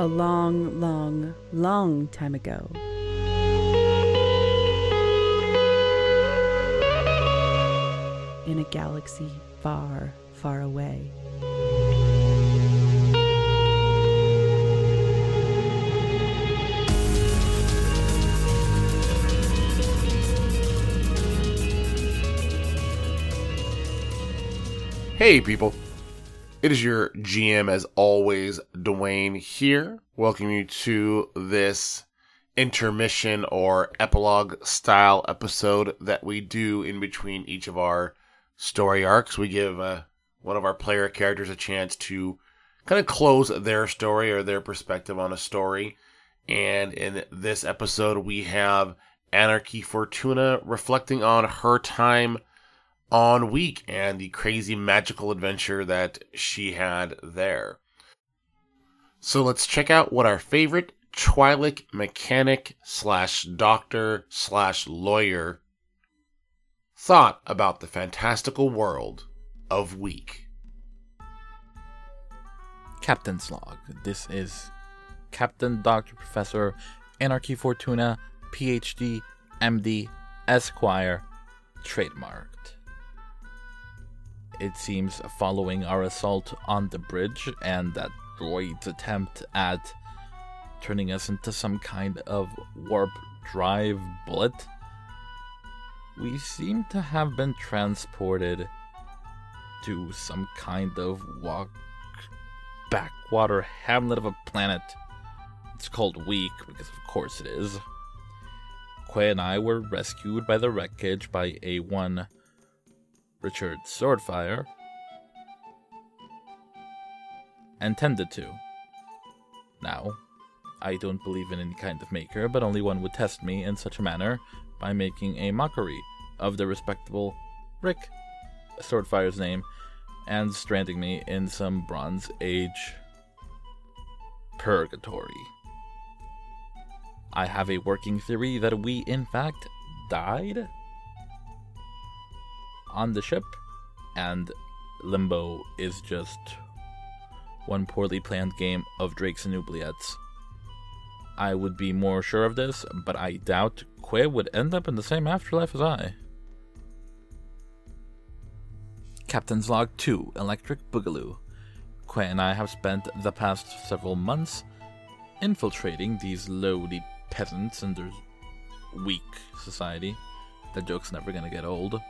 a long, long, long time ago. In a galaxy far, far away. Hey, people. It is your GM, as always, Dwayne here. Welcome you to this intermission or epilogue style episode that we do in between each of our story arcs. We give uh, one of our player characters a chance to kind of close their story or their perspective on a story. And in this episode, we have Anarchy Fortuna reflecting on her time on Week and the crazy magical adventure that she had there. So let's check out what our favorite Twi'lek mechanic slash doctor slash lawyer thought about the fantastical world of Week. Captain's Log. This is Captain Dr. Professor Anarchy Fortuna, PhD, MD, Esquire, trademarked. It seems following our assault on the bridge and that droid's attempt at turning us into some kind of warp drive bullet, we seem to have been transported to some kind of walk backwater hamlet of a planet. It's called Week, because of course it is. Quay and I were rescued by the wreckage by A1 Richard Swordfire and tended to. Now, I don't believe in any kind of maker, but only one would test me in such a manner by making a mockery of the respectable Rick, Swordfire's name, and stranding me in some Bronze Age purgatory. I have a working theory that we, in fact, died on the ship, and Limbo is just one poorly planned game of Drakes and Oubliettes. I would be more sure of this, but I doubt Quay would end up in the same afterlife as I. Captain's Log 2 Electric Boogaloo. Quay and I have spent the past several months infiltrating these lowly peasants and their weak society. The joke's never gonna get old.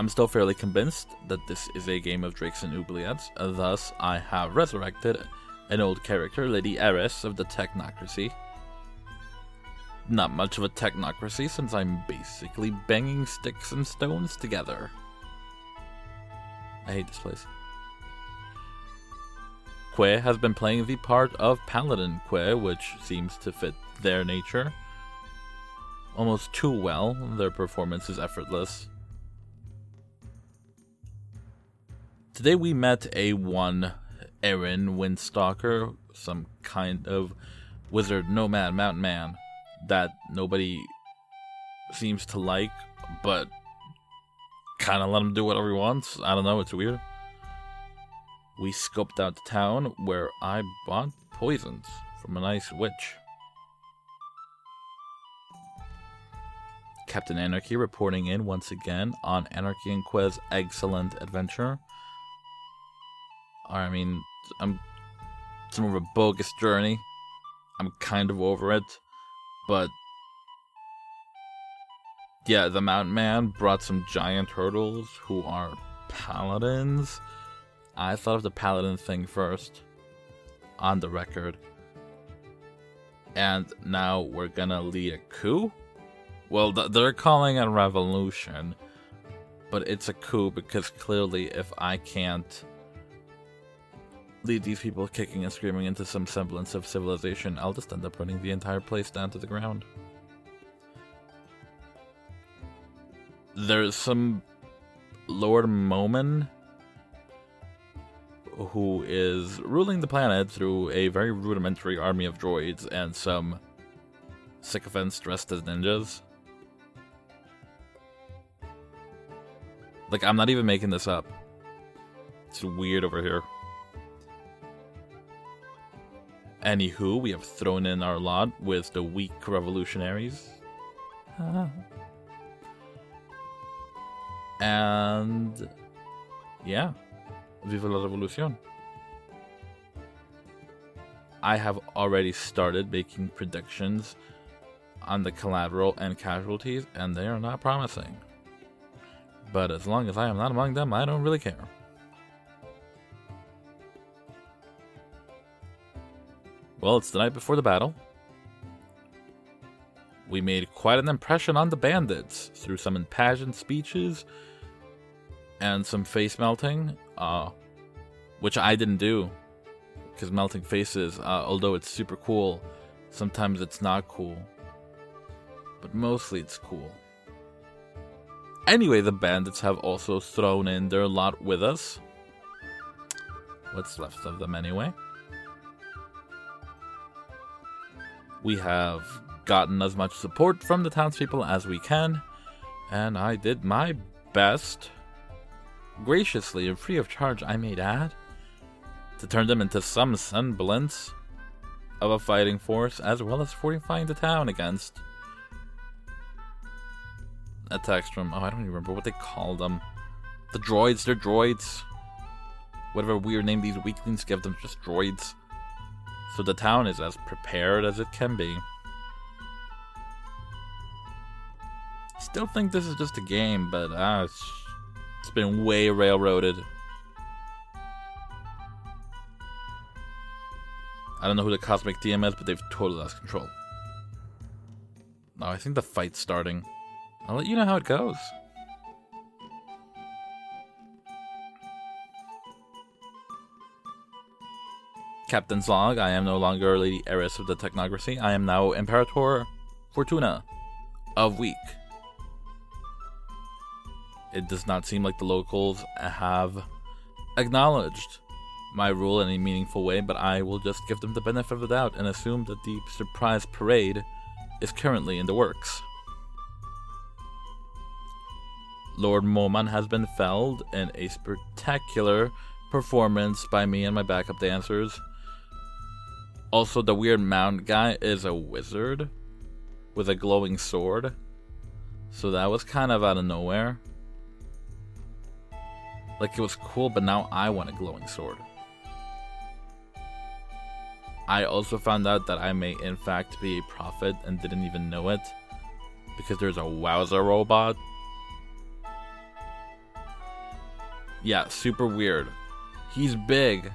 I'm still fairly convinced that this is a game of Drakes and Oubliettes, thus, I have resurrected an old character, Lady Eris of the Technocracy. Not much of a technocracy since I'm basically banging sticks and stones together. I hate this place. Quay has been playing the part of Paladin Quay, which seems to fit their nature. Almost too well, their performance is effortless. Today we met a one Aaron Windstalker, some kind of wizard nomad mountain man that nobody seems to like, but kind of let him do whatever he wants. I don't know, it's weird. We scoped out the town where I bought poisons from a nice witch. Captain Anarchy reporting in once again on Anarchy and Quay's excellent adventure. I mean, I'm some of a bogus journey. I'm kind of over it, but yeah, the Mountain Man brought some giant turtles who are paladins. I thought of the paladin thing first on the record. And now we're gonna lead a coup? Well, th- they're calling it a revolution, but it's a coup because clearly, if I can't lead these people kicking and screaming into some semblance of civilization, I'll just end up running the entire place down to the ground. There's some Lord Moman who is ruling the planet through a very rudimentary army of droids and some sycophants dressed as ninjas. Like, I'm not even making this up. It's weird over here. Anywho, we have thrown in our lot with the weak revolutionaries. Ah. and yeah, viva la revolucion. I have already started making predictions on the collateral and casualties, and they are not promising. But as long as I am not among them, I don't really care. Well, it's the night before the battle. We made quite an impression on the bandits through some impassioned speeches and some face melting, uh, which I didn't do because melting faces, uh, although it's super cool, sometimes it's not cool. But mostly it's cool. Anyway, the bandits have also thrown in their lot with us. What's left of them anyway? We have gotten as much support from the townspeople as we can, and I did my best, graciously and free of charge, I may add, to turn them into some semblance of a fighting force as well as fortifying the town against attacks from oh I don't even remember what they call them. The droids, they're droids. Whatever weird name these weaklings give them, just droids. So the town is as prepared as it can be. Still think this is just a game, but uh, it's, it's been way railroaded. I don't know who the Cosmic DM is, but they've totally lost control. No, I think the fight's starting. I'll let you know how it goes. Captain's log. I am no longer Lady Eris of the Technocracy. I am now Imperator Fortuna of Week. It does not seem like the locals have acknowledged my rule in a meaningful way, but I will just give them the benefit of the doubt and assume that the surprise parade is currently in the works. Lord Moman has been felled in a spectacular performance by me and my backup dancers. Also, the weird mound guy is a wizard with a glowing sword. So that was kind of out of nowhere. Like it was cool, but now I want a glowing sword. I also found out that I may in fact be a prophet and didn't even know it. Because there's a Wowzer robot Yeah, super weird. He's big.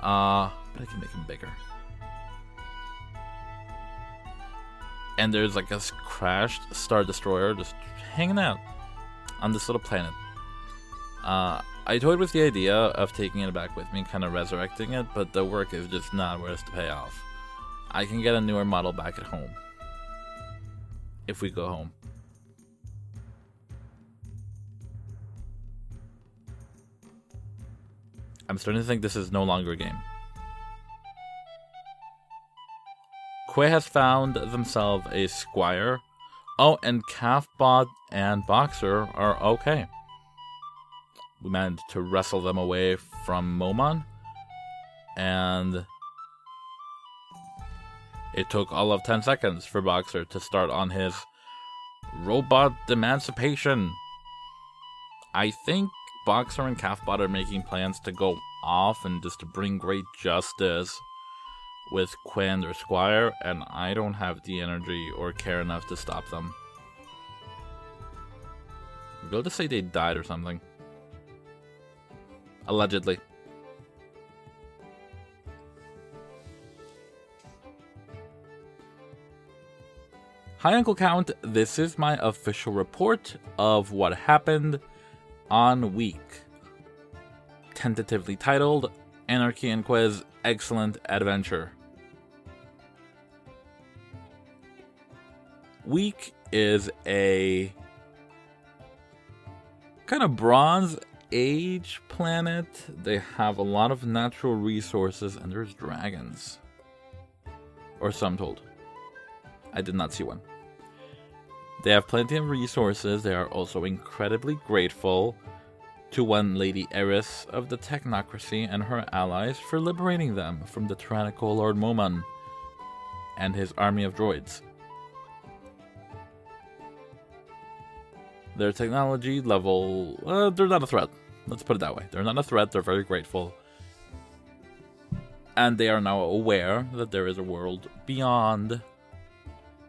Uh, but I can make him bigger. And there's like a crashed Star Destroyer just hanging out on this little planet. Uh, I toyed with the idea of taking it back with me and kind of resurrecting it, but the work is just not worth the payoff. I can get a newer model back at home. If we go home. I'm starting to think this is no longer a game. Quay has found themselves a squire. Oh, and Calfbot and Boxer are okay. We managed to wrestle them away from Momon. And it took all of 10 seconds for Boxer to start on his robot emancipation. I think Boxer and Calfbot are making plans to go off and just to bring great justice with Quinn or Squire, and I don't have the energy or care enough to stop them. We'll just say they died or something. Allegedly. Hi, Uncle Count. This is my official report of what happened on week. Tentatively titled Anarchy and Quiz Excellent Adventure. Week is a kind of bronze age planet. They have a lot of natural resources and there's dragons. Or some told. I did not see one. They have plenty of resources. They are also incredibly grateful to one Lady Eris of the Technocracy and her allies for liberating them from the tyrannical Lord Moman and his army of droids. Their technology level, uh, they're not a threat. Let's put it that way. They're not a threat, they're very grateful. And they are now aware that there is a world beyond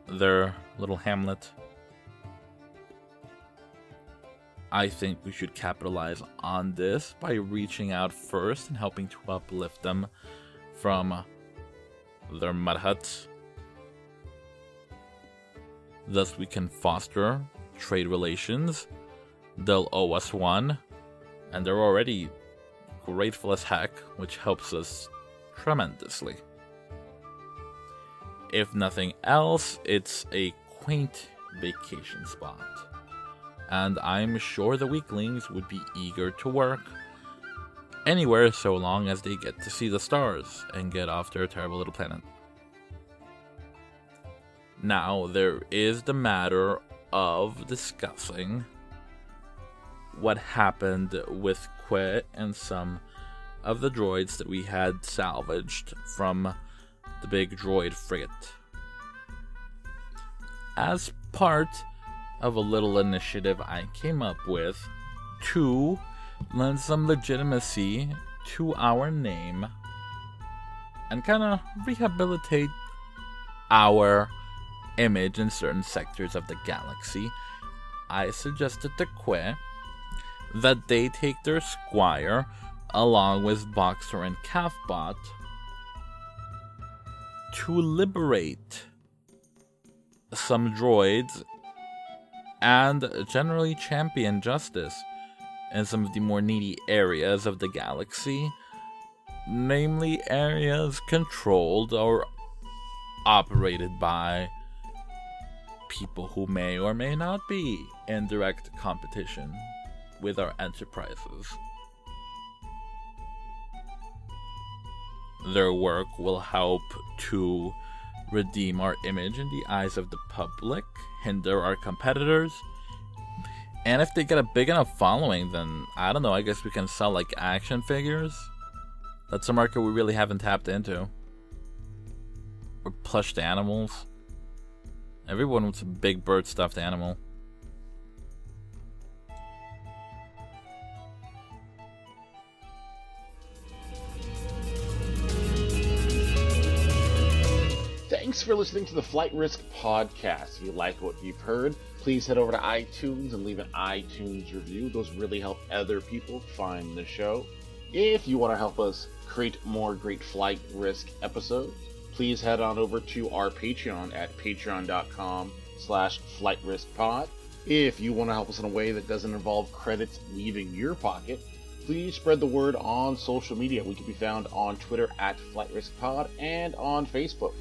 their little hamlet I think we should capitalize on this by reaching out first and helping to uplift them from their mud huts. Thus, we can foster trade relations. They'll owe us one, and they're already grateful as heck, which helps us tremendously. If nothing else, it's a quaint vacation spot and I'm sure the weaklings would be eager to work anywhere so long as they get to see the stars and get off their terrible little planet. Now, there is the matter of discussing what happened with Quit and some of the droids that we had salvaged from the big droid frigate. As part of a little initiative I came up with to lend some legitimacy to our name and kind of rehabilitate our image in certain sectors of the galaxy. I suggested to Quay that they take their squire along with Boxer and Calfbot to liberate some droids and generally champion justice in some of the more needy areas of the galaxy, namely areas controlled or operated by people who may or may not be in direct competition with our enterprises. Their work will help to redeem our image in the eyes of the public, hinder our competitors. And if they get a big enough following, then I don't know, I guess we can sell like action figures. That's a market we really haven't tapped into. Or plushed animals. Everyone wants a big bird stuffed animal. Thanks for listening to the Flight Risk Podcast. If you like what you've heard, please head over to iTunes and leave an iTunes review. Those really help other people find the show. If you want to help us create more great flight risk episodes, please head on over to our Patreon at patreon.com slash flightriskpod. If you want to help us in a way that doesn't involve credits leaving your pocket, please spread the word on social media. We can be found on Twitter at FlightRiskPod and on Facebook.